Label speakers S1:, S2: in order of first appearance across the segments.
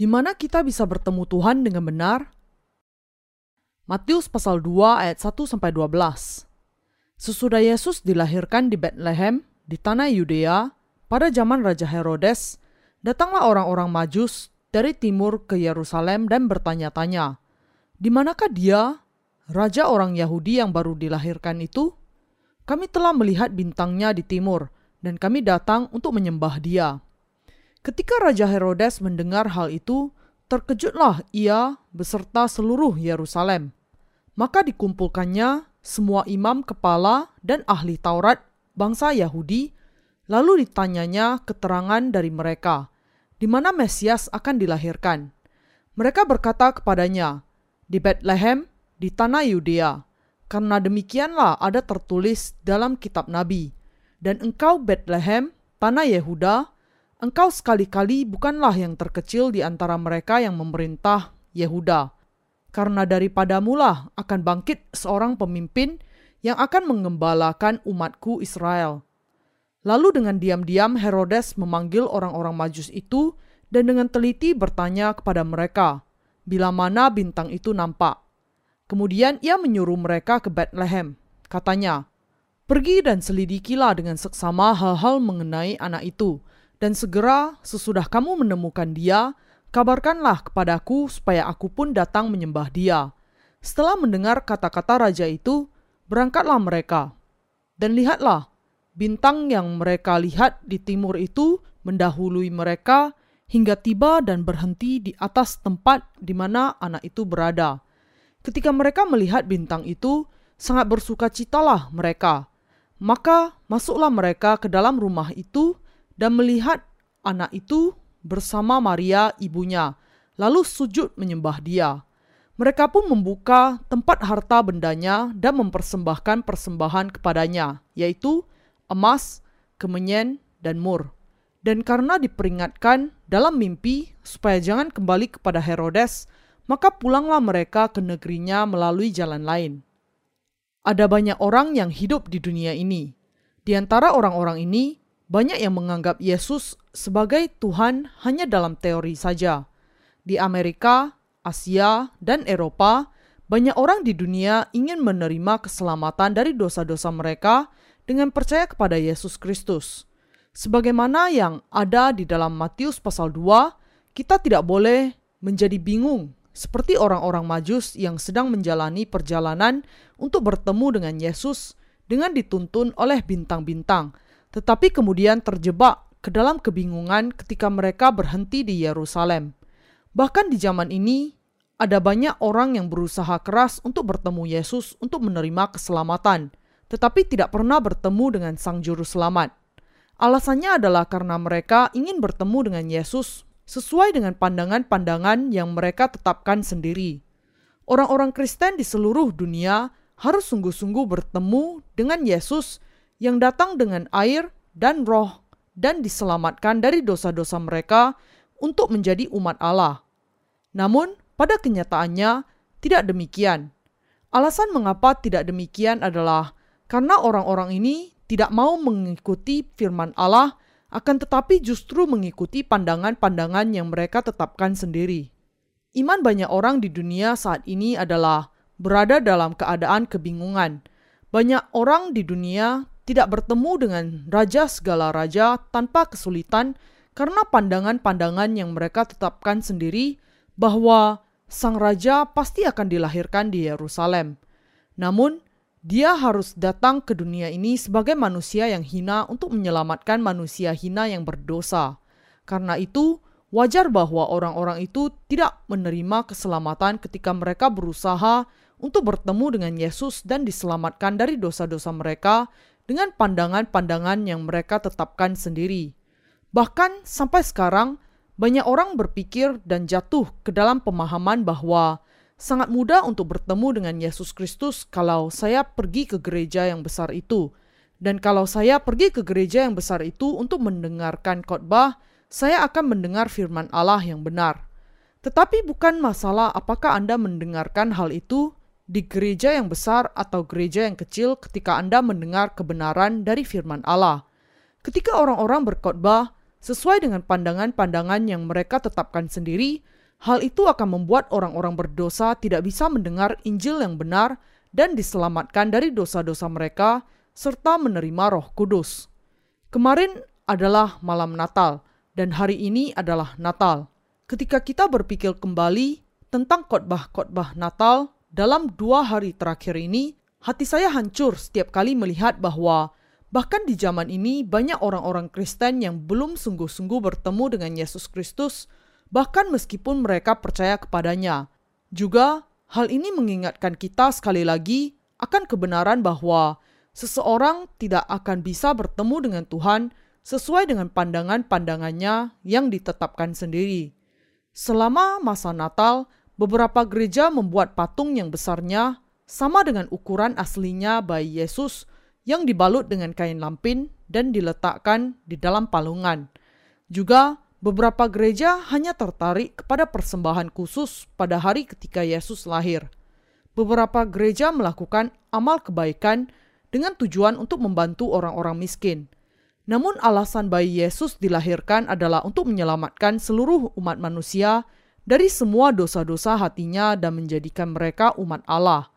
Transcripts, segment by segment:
S1: Di mana kita bisa bertemu Tuhan dengan benar? Matius pasal 2 ayat 1 sampai 12. Sesudah Yesus dilahirkan di Bethlehem di tanah Yudea pada zaman Raja Herodes, datanglah orang-orang Majus dari timur ke Yerusalem dan bertanya-tanya, "Di manakah dia, raja orang Yahudi yang baru dilahirkan itu? Kami telah melihat bintangnya di timur, dan kami datang untuk menyembah dia." Ketika Raja Herodes mendengar hal itu, terkejutlah ia beserta seluruh Yerusalem. Maka dikumpulkannya semua imam kepala dan ahli Taurat bangsa Yahudi, lalu ditanyanya keterangan dari mereka, di mana Mesias akan dilahirkan. Mereka berkata kepadanya, di Bethlehem, di tanah Yudea, karena demikianlah ada tertulis dalam kitab Nabi, dan engkau Bethlehem, tanah Yehuda, Engkau sekali-kali bukanlah yang terkecil di antara mereka yang memerintah Yehuda, karena daripadamulah akan bangkit seorang pemimpin yang akan mengembalakan umatku Israel. Lalu dengan diam-diam Herodes memanggil orang-orang Majus itu dan dengan teliti bertanya kepada mereka, bila mana bintang itu nampak. Kemudian ia menyuruh mereka ke Bethlehem. Katanya, Pergi dan selidikilah dengan seksama hal-hal mengenai anak itu, dan segera sesudah kamu menemukan dia, kabarkanlah kepadaku supaya aku pun datang menyembah dia. Setelah mendengar kata-kata raja itu, berangkatlah mereka. Dan lihatlah, bintang yang mereka lihat di timur itu mendahului mereka hingga tiba dan berhenti di atas tempat di mana anak itu berada. Ketika mereka melihat bintang itu, sangat bersukacitalah mereka. Maka masuklah mereka ke dalam rumah itu dan melihat anak itu bersama Maria ibunya, lalu sujud menyembah dia. Mereka pun membuka tempat harta bendanya dan mempersembahkan persembahan kepadanya, yaitu emas, kemenyan, dan mur. Dan karena diperingatkan dalam mimpi supaya jangan kembali kepada Herodes, maka pulanglah mereka ke negerinya melalui jalan lain. Ada banyak orang yang hidup di dunia ini. Di antara orang-orang ini, banyak yang menganggap Yesus sebagai Tuhan hanya dalam teori saja. Di Amerika, Asia, dan Eropa, banyak orang di dunia ingin menerima keselamatan dari dosa-dosa mereka dengan percaya kepada Yesus Kristus. Sebagaimana yang ada di dalam Matius pasal 2, kita tidak boleh menjadi bingung seperti orang-orang Majus yang sedang menjalani perjalanan untuk bertemu dengan Yesus dengan dituntun oleh bintang-bintang tetapi kemudian terjebak ke dalam kebingungan ketika mereka berhenti di Yerusalem. Bahkan di zaman ini, ada banyak orang yang berusaha keras untuk bertemu Yesus untuk menerima keselamatan, tetapi tidak pernah bertemu dengan Sang Juru Selamat. Alasannya adalah karena mereka ingin bertemu dengan Yesus sesuai dengan pandangan-pandangan yang mereka tetapkan sendiri. Orang-orang Kristen di seluruh dunia harus sungguh-sungguh bertemu dengan Yesus yang datang dengan air dan roh dan diselamatkan dari dosa-dosa mereka untuk menjadi umat Allah. Namun, pada kenyataannya tidak demikian. Alasan mengapa tidak demikian adalah karena orang-orang ini tidak mau mengikuti firman Allah, akan tetapi justru mengikuti pandangan-pandangan yang mereka tetapkan sendiri. Iman banyak orang di dunia saat ini adalah berada dalam keadaan kebingungan. Banyak orang di dunia tidak bertemu dengan raja segala raja tanpa kesulitan karena pandangan-pandangan yang mereka tetapkan sendiri bahwa sang raja pasti akan dilahirkan di Yerusalem. Namun, dia harus datang ke dunia ini sebagai manusia yang hina untuk menyelamatkan manusia hina yang berdosa. Karena itu, wajar bahwa orang-orang itu tidak menerima keselamatan ketika mereka berusaha untuk bertemu dengan Yesus dan diselamatkan dari dosa-dosa mereka dengan pandangan-pandangan yang mereka tetapkan sendiri. Bahkan sampai sekarang, banyak orang berpikir dan jatuh ke dalam pemahaman bahwa sangat mudah untuk bertemu dengan Yesus Kristus kalau saya pergi ke gereja yang besar itu. Dan kalau saya pergi ke gereja yang besar itu untuk mendengarkan khotbah, saya akan mendengar firman Allah yang benar. Tetapi bukan masalah apakah Anda mendengarkan hal itu di gereja yang besar atau gereja yang kecil ketika Anda mendengar kebenaran dari firman Allah. Ketika orang-orang berkhotbah, sesuai dengan pandangan-pandangan yang mereka tetapkan sendiri, hal itu akan membuat orang-orang berdosa tidak bisa mendengar Injil yang benar dan diselamatkan dari dosa-dosa mereka serta menerima Roh Kudus. Kemarin adalah malam Natal dan hari ini adalah Natal. Ketika kita berpikir kembali tentang khotbah-khotbah Natal dalam dua hari terakhir ini, hati saya hancur setiap kali melihat bahwa bahkan di zaman ini banyak orang-orang Kristen yang belum sungguh-sungguh bertemu dengan Yesus Kristus, bahkan meskipun mereka percaya kepadanya. Juga, hal ini mengingatkan kita sekali lagi akan kebenaran bahwa seseorang tidak akan bisa bertemu dengan Tuhan sesuai dengan pandangan-pandangannya yang ditetapkan sendiri. Selama masa Natal, beberapa gereja membuat patung yang besarnya sama dengan ukuran aslinya bayi Yesus yang dibalut dengan kain lampin dan diletakkan di dalam palungan. Juga beberapa gereja hanya tertarik kepada persembahan khusus pada hari ketika Yesus lahir. Beberapa gereja melakukan amal kebaikan dengan tujuan untuk membantu orang-orang miskin. Namun alasan bayi Yesus dilahirkan adalah untuk menyelamatkan seluruh umat manusia dari semua dosa-dosa hatinya dan menjadikan mereka umat Allah.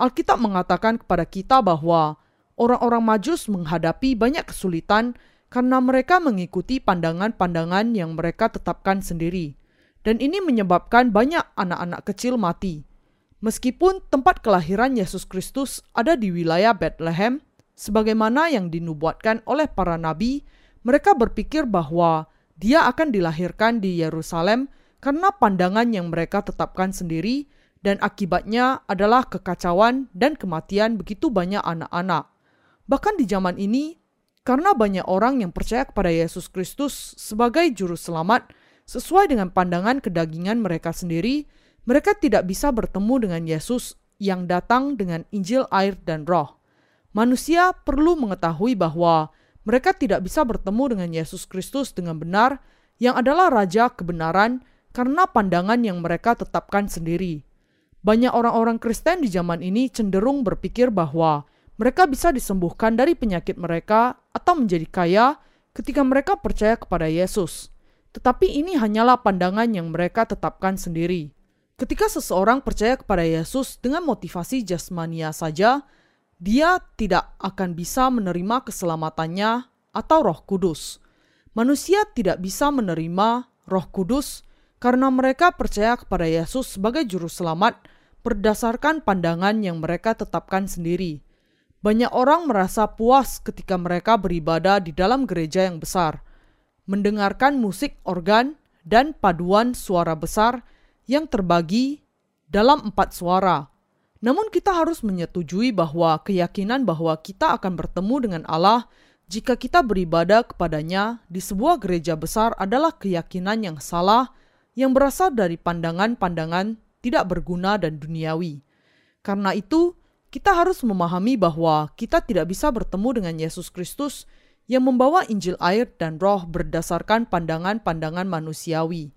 S1: Alkitab mengatakan kepada kita bahwa orang-orang Majus menghadapi banyak kesulitan karena mereka mengikuti pandangan-pandangan yang mereka tetapkan sendiri. Dan ini menyebabkan banyak anak-anak kecil mati. Meskipun tempat kelahiran Yesus Kristus ada di wilayah Bethlehem, sebagaimana yang dinubuatkan oleh para nabi, mereka berpikir bahwa dia akan dilahirkan di Yerusalem karena pandangan yang mereka tetapkan sendiri dan akibatnya adalah kekacauan dan kematian begitu banyak anak-anak. Bahkan di zaman ini, karena banyak orang yang percaya kepada Yesus Kristus sebagai juru selamat sesuai dengan pandangan kedagingan mereka sendiri, mereka tidak bisa bertemu dengan Yesus yang datang dengan Injil air dan roh. Manusia perlu mengetahui bahwa mereka tidak bisa bertemu dengan Yesus Kristus dengan benar yang adalah Raja kebenaran karena pandangan yang mereka tetapkan sendiri. Banyak orang-orang Kristen di zaman ini cenderung berpikir bahwa mereka bisa disembuhkan dari penyakit mereka atau menjadi kaya ketika mereka percaya kepada Yesus. Tetapi ini hanyalah pandangan yang mereka tetapkan sendiri. Ketika seseorang percaya kepada Yesus dengan motivasi jasmania saja, dia tidak akan bisa menerima keselamatannya atau Roh Kudus. Manusia tidak bisa menerima Roh Kudus karena mereka percaya kepada Yesus sebagai juru selamat berdasarkan pandangan yang mereka tetapkan sendiri. Banyak orang merasa puas ketika mereka beribadah di dalam gereja yang besar, mendengarkan musik organ dan paduan suara besar yang terbagi dalam empat suara. Namun kita harus menyetujui bahwa keyakinan bahwa kita akan bertemu dengan Allah jika kita beribadah kepadanya di sebuah gereja besar adalah keyakinan yang salah yang berasal dari pandangan-pandangan tidak berguna dan duniawi. Karena itu, kita harus memahami bahwa kita tidak bisa bertemu dengan Yesus Kristus yang membawa Injil air dan roh berdasarkan pandangan-pandangan manusiawi.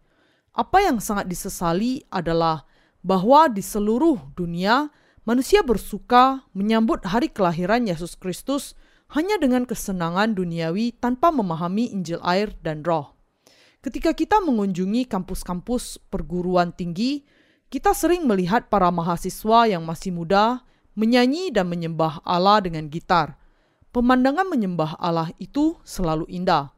S1: Apa yang sangat disesali adalah bahwa di seluruh dunia manusia bersuka menyambut hari kelahiran Yesus Kristus hanya dengan kesenangan duniawi tanpa memahami Injil air dan roh. Ketika kita mengunjungi kampus-kampus perguruan tinggi, kita sering melihat para mahasiswa yang masih muda menyanyi dan menyembah Allah dengan gitar. Pemandangan menyembah Allah itu selalu indah.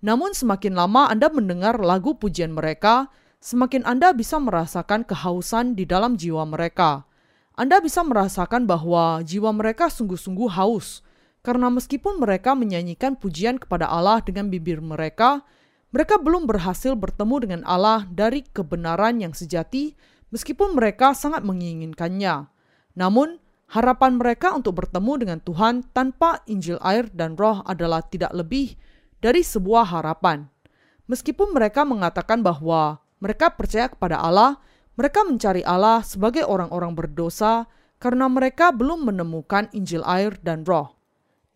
S1: Namun semakin lama Anda mendengar lagu pujian mereka, semakin Anda bisa merasakan kehausan di dalam jiwa mereka. Anda bisa merasakan bahwa jiwa mereka sungguh-sungguh haus, karena meskipun mereka menyanyikan pujian kepada Allah dengan bibir mereka, mereka belum berhasil bertemu dengan Allah dari kebenaran yang sejati, meskipun mereka sangat menginginkannya. Namun, harapan mereka untuk bertemu dengan Tuhan tanpa Injil air dan Roh adalah tidak lebih dari sebuah harapan. Meskipun mereka mengatakan bahwa mereka percaya kepada Allah, mereka mencari Allah sebagai orang-orang berdosa karena mereka belum menemukan Injil air dan Roh.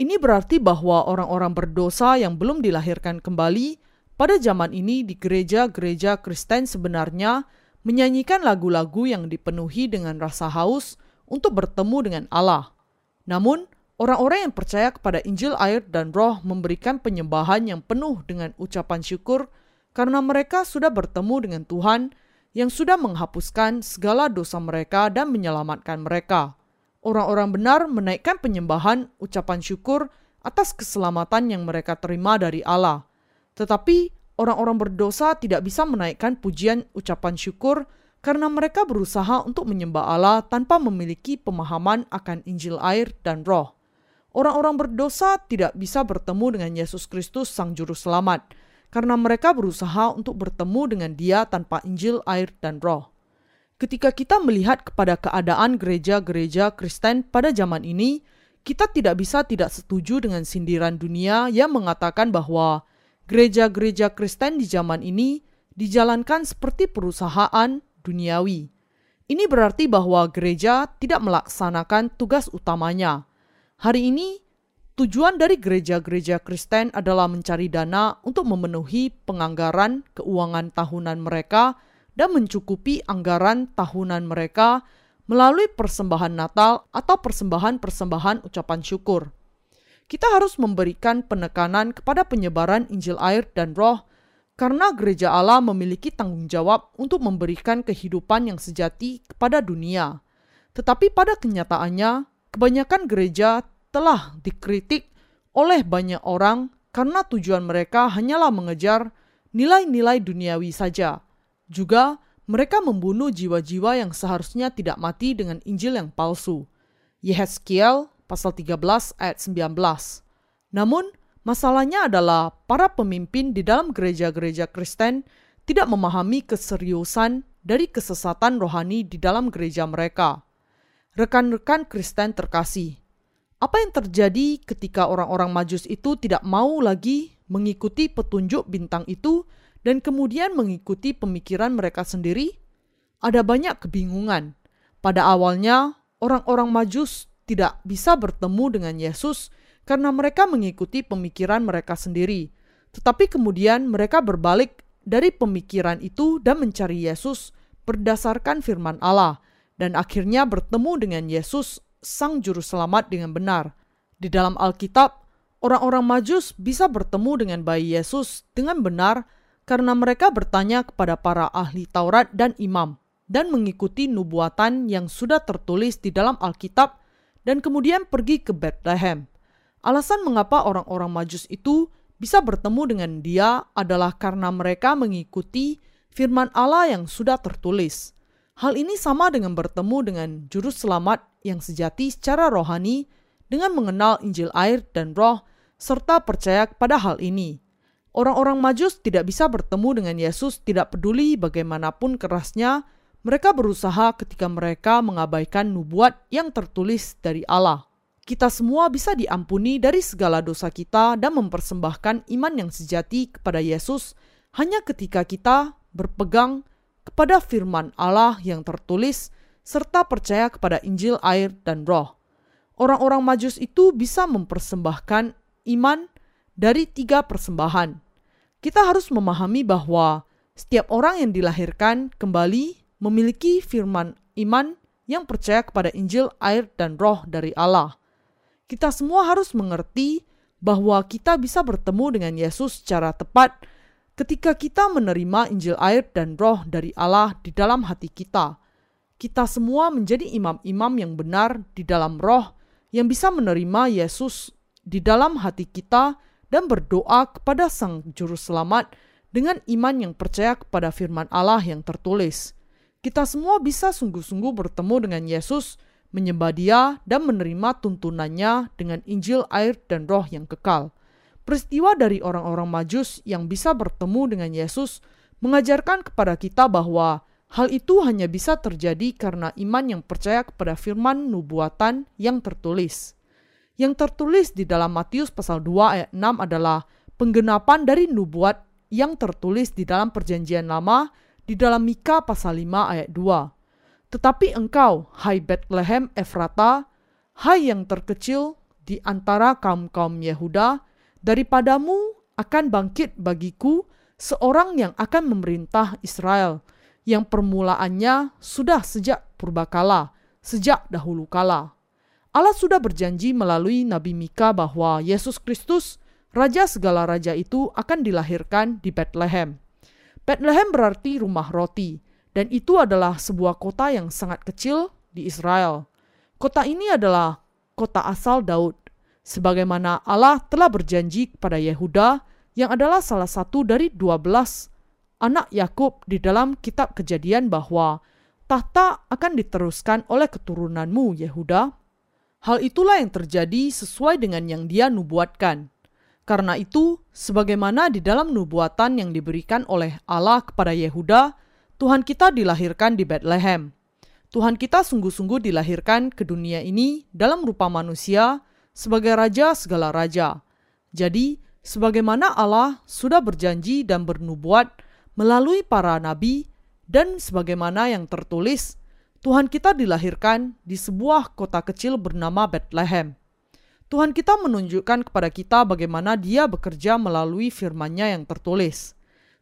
S1: Ini berarti bahwa orang-orang berdosa yang belum dilahirkan kembali pada zaman ini di gereja-gereja Kristen sebenarnya menyanyikan lagu-lagu yang dipenuhi dengan rasa haus untuk bertemu dengan Allah. Namun, Orang-orang yang percaya kepada Injil air dan roh memberikan penyembahan yang penuh dengan ucapan syukur karena mereka sudah bertemu dengan Tuhan yang sudah menghapuskan segala dosa mereka dan menyelamatkan mereka. Orang-orang benar menaikkan penyembahan ucapan syukur atas keselamatan yang mereka terima dari Allah. Tetapi orang-orang berdosa tidak bisa menaikkan pujian ucapan syukur karena mereka berusaha untuk menyembah Allah tanpa memiliki pemahaman akan Injil air dan roh. Orang-orang berdosa tidak bisa bertemu dengan Yesus Kristus Sang Juru Selamat, karena mereka berusaha untuk bertemu dengan Dia tanpa Injil, air, dan Roh. Ketika kita melihat kepada keadaan gereja-gereja Kristen pada zaman ini, kita tidak bisa tidak setuju dengan sindiran dunia yang mengatakan bahwa gereja-gereja Kristen di zaman ini dijalankan seperti perusahaan duniawi. Ini berarti bahwa gereja tidak melaksanakan tugas utamanya, Hari ini, tujuan dari gereja-gereja Kristen adalah mencari dana untuk memenuhi penganggaran keuangan tahunan mereka dan mencukupi anggaran tahunan mereka melalui persembahan Natal atau persembahan-persembahan ucapan syukur. Kita harus memberikan penekanan kepada penyebaran Injil air dan roh karena gereja Allah memiliki tanggung jawab untuk memberikan kehidupan yang sejati kepada dunia. Tetapi pada kenyataannya, Kebanyakan gereja telah dikritik oleh banyak orang karena tujuan mereka hanyalah mengejar nilai-nilai duniawi saja. Juga, mereka membunuh jiwa-jiwa yang seharusnya tidak mati dengan Injil yang palsu. Yehezkiel pasal 13 ayat 19. Namun, masalahnya adalah para pemimpin di dalam gereja-gereja Kristen tidak memahami keseriusan dari kesesatan rohani di dalam gereja mereka rekan-rekan Kristen terkasih, apa yang terjadi ketika orang-orang Majus itu tidak mau lagi mengikuti petunjuk bintang itu dan kemudian mengikuti pemikiran mereka sendiri? Ada banyak kebingungan. Pada awalnya, orang-orang Majus tidak bisa bertemu dengan Yesus karena mereka mengikuti pemikiran mereka sendiri. Tetapi kemudian mereka berbalik dari pemikiran itu dan mencari Yesus berdasarkan firman Allah dan akhirnya bertemu dengan Yesus, Sang Juru Selamat dengan benar. Di dalam Alkitab, orang-orang Majus bisa bertemu dengan bayi Yesus dengan benar karena mereka bertanya kepada para ahli Taurat dan imam dan mengikuti nubuatan yang sudah tertulis di dalam Alkitab dan kemudian pergi ke Bethlehem. Alasan mengapa orang-orang Majus itu bisa bertemu dengan dia adalah karena mereka mengikuti firman Allah yang sudah tertulis. Hal ini sama dengan bertemu dengan juru selamat yang sejati secara rohani dengan mengenal Injil air dan roh serta percaya kepada hal ini. Orang-orang Majus tidak bisa bertemu dengan Yesus tidak peduli bagaimanapun kerasnya mereka berusaha ketika mereka mengabaikan nubuat yang tertulis dari Allah. Kita semua bisa diampuni dari segala dosa kita dan mempersembahkan iman yang sejati kepada Yesus hanya ketika kita berpegang kepada firman Allah yang tertulis serta percaya kepada Injil air dan roh. Orang-orang majus itu bisa mempersembahkan iman dari tiga persembahan. Kita harus memahami bahwa setiap orang yang dilahirkan kembali memiliki firman iman yang percaya kepada Injil, air, dan roh dari Allah. Kita semua harus mengerti bahwa kita bisa bertemu dengan Yesus secara tepat Ketika kita menerima Injil air dan roh dari Allah di dalam hati kita, kita semua menjadi imam-imam yang benar di dalam roh yang bisa menerima Yesus di dalam hati kita dan berdoa kepada Sang Juru Selamat dengan iman yang percaya kepada firman Allah yang tertulis. Kita semua bisa sungguh-sungguh bertemu dengan Yesus, menyembah Dia, dan menerima tuntunannya dengan Injil, air, dan Roh yang kekal. Peristiwa dari orang-orang Majus yang bisa bertemu dengan Yesus mengajarkan kepada kita bahwa hal itu hanya bisa terjadi karena iman yang percaya kepada firman nubuatan yang tertulis. Yang tertulis di dalam Matius pasal 2 ayat 6 adalah penggenapan dari nubuat yang tertulis di dalam perjanjian lama di dalam Mika pasal 5 ayat 2. Tetapi engkau, hai Bethlehem Efrata, hai yang terkecil di antara kaum-kaum Yehuda, Daripadamu akan bangkit bagiku seorang yang akan memerintah Israel, yang permulaannya sudah sejak purbakala, sejak dahulu kala. Allah sudah berjanji melalui Nabi Mika bahwa Yesus Kristus, Raja segala raja itu akan dilahirkan di Bethlehem. Bethlehem berarti rumah roti, dan itu adalah sebuah kota yang sangat kecil di Israel. Kota ini adalah kota asal Daud, sebagaimana Allah telah berjanji kepada Yehuda yang adalah salah satu dari dua belas anak Yakub di dalam kitab kejadian bahwa tahta akan diteruskan oleh keturunanmu Yehuda. Hal itulah yang terjadi sesuai dengan yang dia nubuatkan. Karena itu, sebagaimana di dalam nubuatan yang diberikan oleh Allah kepada Yehuda, Tuhan kita dilahirkan di Bethlehem. Tuhan kita sungguh-sungguh dilahirkan ke dunia ini dalam rupa manusia sebagai raja segala raja. Jadi, sebagaimana Allah sudah berjanji dan bernubuat melalui para nabi dan sebagaimana yang tertulis, Tuhan kita dilahirkan di sebuah kota kecil bernama Bethlehem. Tuhan kita menunjukkan kepada kita bagaimana dia bekerja melalui firman-Nya yang tertulis.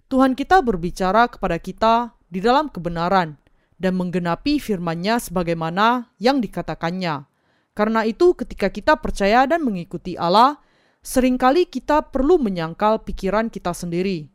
S1: Tuhan kita berbicara kepada kita di dalam kebenaran dan menggenapi firman-Nya sebagaimana yang dikatakannya. Karena itu ketika kita percaya dan mengikuti Allah, sering kali kita perlu menyangkal pikiran kita sendiri.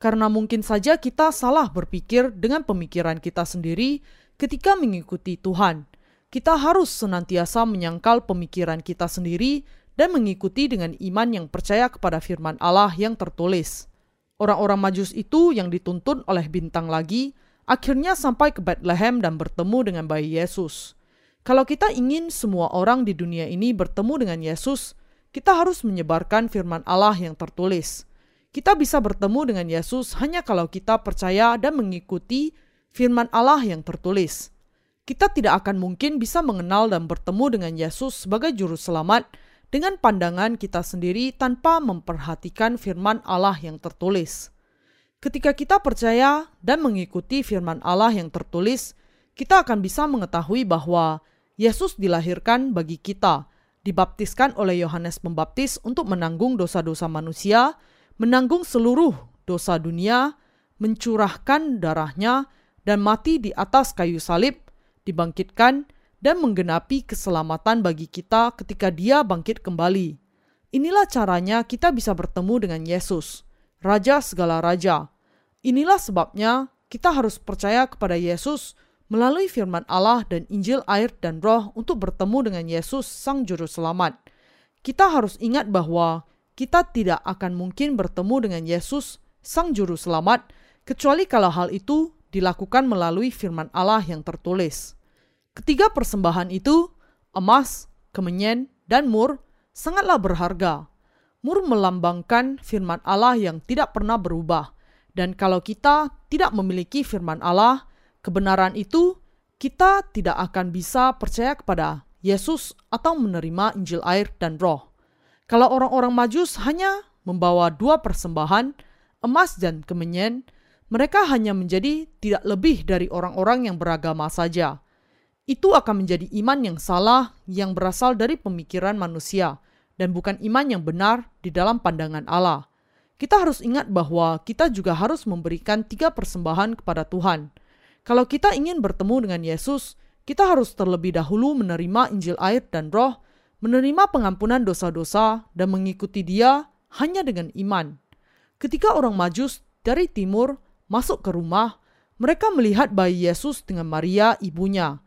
S1: Karena mungkin saja kita salah berpikir dengan pemikiran kita sendiri ketika mengikuti Tuhan kita harus senantiasa menyangkal pemikiran kita sendiri dan mengikuti dengan iman yang percaya kepada firman Allah yang tertulis. Orang-orang Majus itu yang dituntun oleh bintang lagi akhirnya sampai ke Bethlehem dan bertemu dengan bayi Yesus. Kalau kita ingin semua orang di dunia ini bertemu dengan Yesus, kita harus menyebarkan firman Allah yang tertulis. Kita bisa bertemu dengan Yesus hanya kalau kita percaya dan mengikuti firman Allah yang tertulis kita tidak akan mungkin bisa mengenal dan bertemu dengan Yesus sebagai Juru Selamat dengan pandangan kita sendiri tanpa memperhatikan firman Allah yang tertulis. Ketika kita percaya dan mengikuti firman Allah yang tertulis, kita akan bisa mengetahui bahwa Yesus dilahirkan bagi kita, dibaptiskan oleh Yohanes Pembaptis untuk menanggung dosa-dosa manusia, menanggung seluruh dosa dunia, mencurahkan darahnya, dan mati di atas kayu salib dibangkitkan, dan menggenapi keselamatan bagi kita ketika Dia bangkit kembali. Inilah caranya kita bisa bertemu dengan Yesus, Raja segala raja. Inilah sebabnya kita harus percaya kepada Yesus melalui firman Allah dan Injil air dan roh untuk bertemu dengan Yesus Sang Juru Selamat. Kita harus ingat bahwa kita tidak akan mungkin bertemu dengan Yesus Sang Juru Selamat kecuali kalau hal itu dilakukan melalui firman Allah yang tertulis. Ketiga persembahan itu, emas, kemenyan, dan mur, sangatlah berharga. Mur melambangkan firman Allah yang tidak pernah berubah. Dan kalau kita tidak memiliki firman Allah, kebenaran itu kita tidak akan bisa percaya kepada Yesus atau menerima Injil air dan roh. Kalau orang-orang majus hanya membawa dua persembahan, emas dan kemenyan, mereka hanya menjadi tidak lebih dari orang-orang yang beragama saja itu akan menjadi iman yang salah yang berasal dari pemikiran manusia dan bukan iman yang benar di dalam pandangan Allah. Kita harus ingat bahwa kita juga harus memberikan tiga persembahan kepada Tuhan. Kalau kita ingin bertemu dengan Yesus, kita harus terlebih dahulu menerima Injil air dan roh, menerima pengampunan dosa-dosa, dan mengikuti dia hanya dengan iman. Ketika orang majus dari timur masuk ke rumah, mereka melihat bayi Yesus dengan Maria ibunya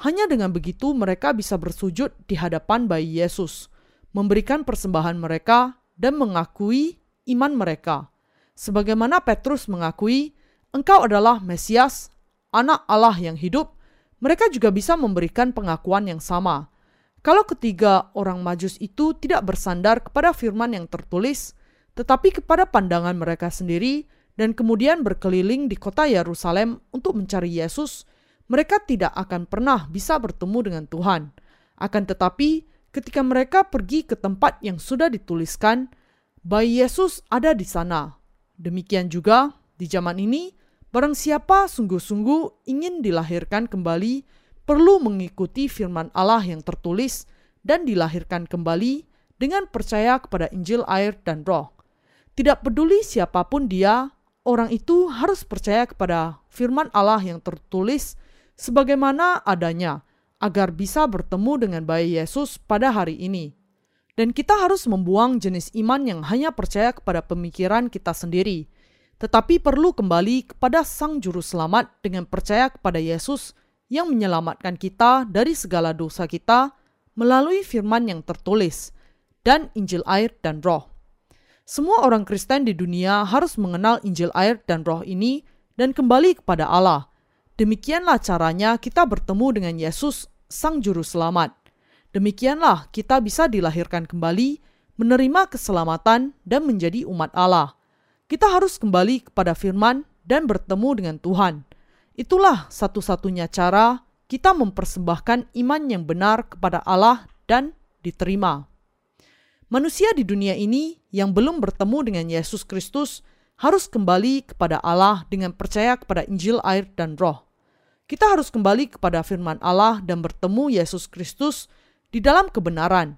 S1: hanya dengan begitu mereka bisa bersujud di hadapan bayi Yesus, memberikan persembahan mereka dan mengakui iman mereka. Sebagaimana Petrus mengakui, engkau adalah Mesias, anak Allah yang hidup, mereka juga bisa memberikan pengakuan yang sama. Kalau ketiga orang majus itu tidak bersandar kepada firman yang tertulis, tetapi kepada pandangan mereka sendiri, dan kemudian berkeliling di kota Yerusalem untuk mencari Yesus, mereka tidak akan pernah bisa bertemu dengan Tuhan. Akan tetapi, ketika mereka pergi ke tempat yang sudah dituliskan, bayi Yesus ada di sana. Demikian juga di zaman ini, barang siapa sungguh-sungguh ingin dilahirkan kembali, perlu mengikuti firman Allah yang tertulis dan dilahirkan kembali dengan percaya kepada Injil air dan roh. Tidak peduli siapa pun dia, orang itu harus percaya kepada firman Allah yang tertulis sebagaimana adanya agar bisa bertemu dengan bayi Yesus pada hari ini. Dan kita harus membuang jenis iman yang hanya percaya kepada pemikiran kita sendiri, tetapi perlu kembali kepada Sang Juru Selamat dengan percaya kepada Yesus yang menyelamatkan kita dari segala dosa kita melalui firman yang tertulis dan Injil air dan roh. Semua orang Kristen di dunia harus mengenal Injil air dan roh ini dan kembali kepada Allah. Demikianlah caranya kita bertemu dengan Yesus, Sang Juru Selamat. Demikianlah kita bisa dilahirkan kembali, menerima keselamatan, dan menjadi umat Allah. Kita harus kembali kepada firman dan bertemu dengan Tuhan. Itulah satu-satunya cara kita mempersembahkan iman yang benar kepada Allah dan diterima. Manusia di dunia ini yang belum bertemu dengan Yesus Kristus harus kembali kepada Allah dengan percaya kepada Injil, air, dan Roh. Kita harus kembali kepada firman Allah dan bertemu Yesus Kristus di dalam kebenaran.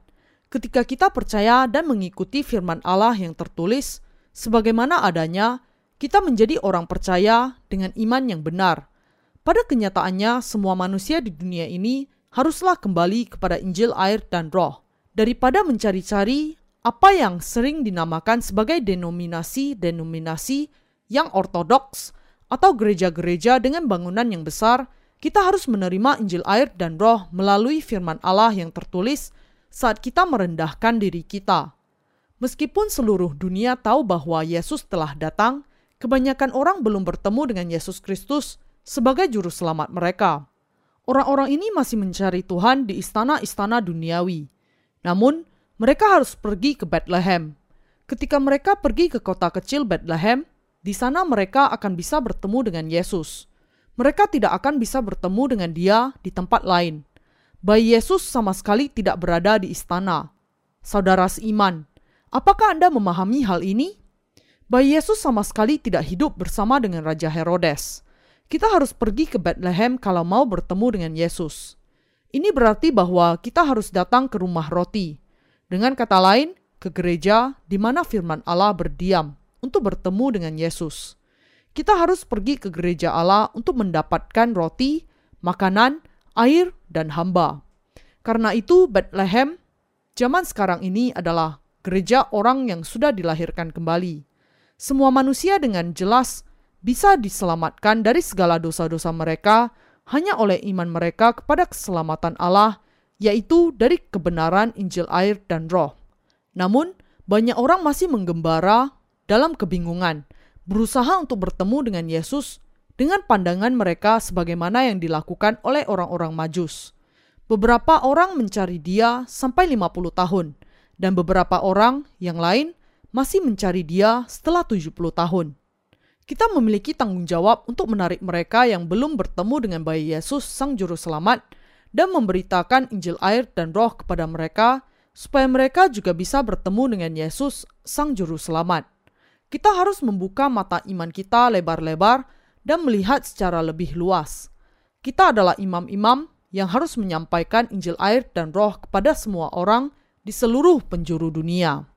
S1: Ketika kita percaya dan mengikuti firman Allah yang tertulis, sebagaimana adanya, kita menjadi orang percaya dengan iman yang benar. Pada kenyataannya, semua manusia di dunia ini haruslah kembali kepada Injil, air, dan Roh daripada mencari-cari apa yang sering dinamakan sebagai denominasi-denominasi yang ortodoks atau gereja-gereja dengan bangunan yang besar, kita harus menerima Injil air dan roh melalui firman Allah yang tertulis saat kita merendahkan diri kita. Meskipun seluruh dunia tahu bahwa Yesus telah datang, kebanyakan orang belum bertemu dengan Yesus Kristus sebagai juru selamat mereka. Orang-orang ini masih mencari Tuhan di istana-istana duniawi namun, mereka harus pergi ke Bethlehem. Ketika mereka pergi ke kota kecil Bethlehem, di sana mereka akan bisa bertemu dengan Yesus. Mereka tidak akan bisa bertemu dengan Dia di tempat lain. Bayi Yesus sama sekali tidak berada di istana. Saudara seiman, apakah Anda memahami hal ini? Bayi Yesus sama sekali tidak hidup bersama dengan Raja Herodes. Kita harus pergi ke Bethlehem kalau mau bertemu dengan Yesus. Ini berarti bahwa kita harus datang ke rumah roti. Dengan kata lain, ke gereja di mana firman Allah berdiam untuk bertemu dengan Yesus. Kita harus pergi ke gereja Allah untuk mendapatkan roti, makanan, air, dan hamba. Karena itu Bethlehem zaman sekarang ini adalah gereja orang yang sudah dilahirkan kembali. Semua manusia dengan jelas bisa diselamatkan dari segala dosa-dosa mereka hanya oleh iman mereka kepada keselamatan Allah, yaitu dari kebenaran Injil air dan roh. Namun, banyak orang masih menggembara dalam kebingungan, berusaha untuk bertemu dengan Yesus dengan pandangan mereka sebagaimana yang dilakukan oleh orang-orang majus. Beberapa orang mencari dia sampai 50 tahun, dan beberapa orang yang lain masih mencari dia setelah 70 tahun. Kita memiliki tanggung jawab untuk menarik mereka yang belum bertemu dengan bayi Yesus, Sang Juru Selamat, dan memberitakan Injil air dan roh kepada mereka, supaya mereka juga bisa bertemu dengan Yesus, Sang Juru Selamat. Kita harus membuka mata iman kita lebar-lebar dan melihat secara lebih luas. Kita adalah imam-imam yang harus menyampaikan Injil air dan roh kepada semua orang di seluruh penjuru dunia.